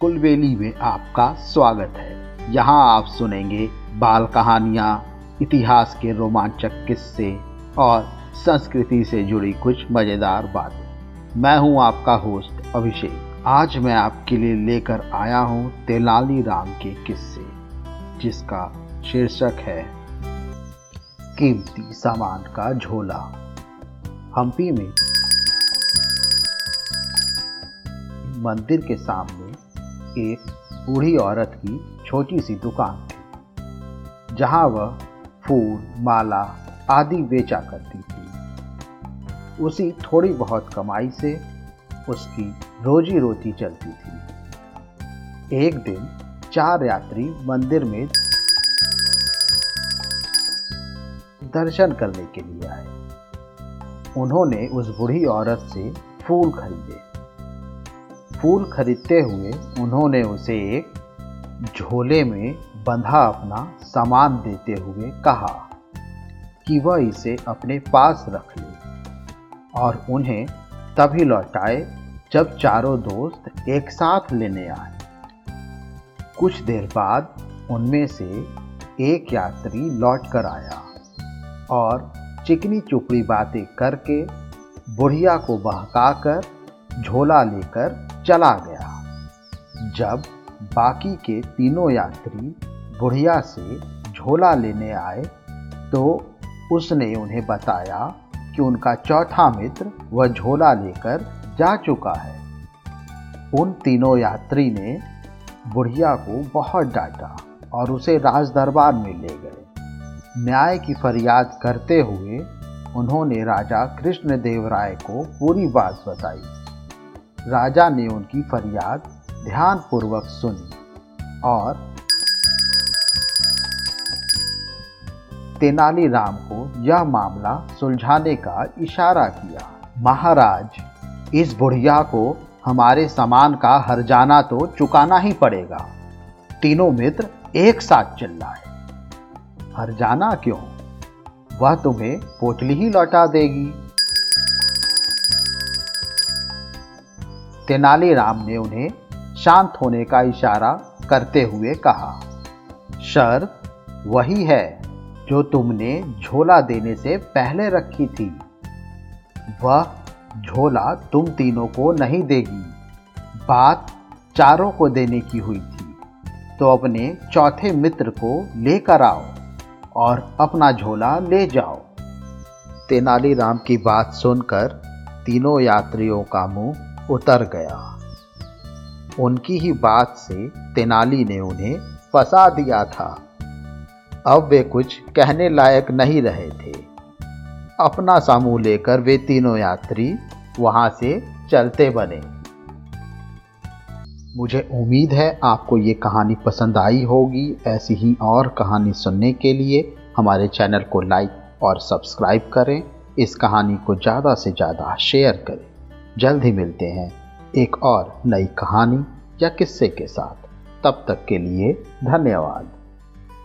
कुलबेली में आपका स्वागत है। यहाँ आप सुनेंगे बाल कहानियाँ, इतिहास के रोमांचक किस्से और संस्कृति से जुड़ी कुछ मज़ेदार बातें। मैं हूँ आपका होस्ट अभिषेक। आज मैं आपके लिए लेकर आया हूँ तेलाली राम के किस्से, जिसका शीर्षक है, कीमती सामान का झोला। हम्पी में मंदिर के सामने एक बूढ़ी औरत की छोटी सी दुकान थी जहाँ वह फूल, माला आदि बेचा करती थी। उसी थोड़ी बहुत कमाई से उसकी रोजी रोटी चलती थी। एक दिन चार यात्री मंदिर में दर्शन करने के लिए आए। उन्होंने उस बूढ़ी औरत से फूल खरीदे। फूल खरीदते हुए उन्होंने उसे एक झोले में बंधा अपना सामान देते हुए कहा कि वह इसे अपने पास रख ले और उन्हें तभी लौटाए जब चारों दोस्त एक साथ लेने आए। कुछ देर बाद उनमें से एक यात्री लौट कर आया और चिकनी चुपड़ी बातें करके बुढ़िया को बहकाकर झोला लेकर चला गया। जब बाकी के तीनों यात्री बुढ़िया से झोला लेने आए तो उसने उन्हें बताया कि उनका चौथा मित्र वह झोला लेकर जा चुका है। उन तीनों यात्री ने बुढ़िया को बहुत डांटा और उसे राज दरबार में ले गए। न्याय की फरियाद करते हुए उन्होंने राजा कृष्णदेव राय को पूरी बात बताई। राजा ने उनकी फरियाद ध्यानपूर्वक सुनी और तेनालीराम को यह मामला सुलझाने का इशारा किया, महाराज, इस बुढ़िया को हमारे सामान का हरजाना तो चुकाना ही पड़ेगा। तीनों मित्र एक साथ चिल्लाए, हरजाना क्यों? वह तुम्हें पोटली ही लौटा देगी। तेनालीराम ने उन्हें शांत होने का इशारा करते हुए कहा शर्त वही है जो तुमने झोला देने से पहले रखी थी। वह झोला तुम तीनों को नहीं देगी। बात चारों को देने की हुई थी। तो अपने चौथे मित्र को लेकर आओ और अपना झोला ले जाओ। तेनालीराम की बात सुनकर तीनों यात्रियों का मुँह उतर गया। उनकी ही बात से तेनाली ने उन्हें फंसा दिया था। अब वे कुछ कहने लायक नहीं रहे थे। अपना समूह लेकर वे तीनों यात्री वहाँ से चलते बने। मुझे उम्मीद है आपको ये कहानी पसंद आई होगी। ऐसी ही और कहानी सुनने के लिए हमारे चैनल को लाइक और सब्सक्राइब करें। इस कहानी को ज़्यादा से ज़्यादा शेयर करें। जल्द ही मिलते हैं एक और नई कहानी या किस्से के साथ। तब तक के लिए धन्यवाद।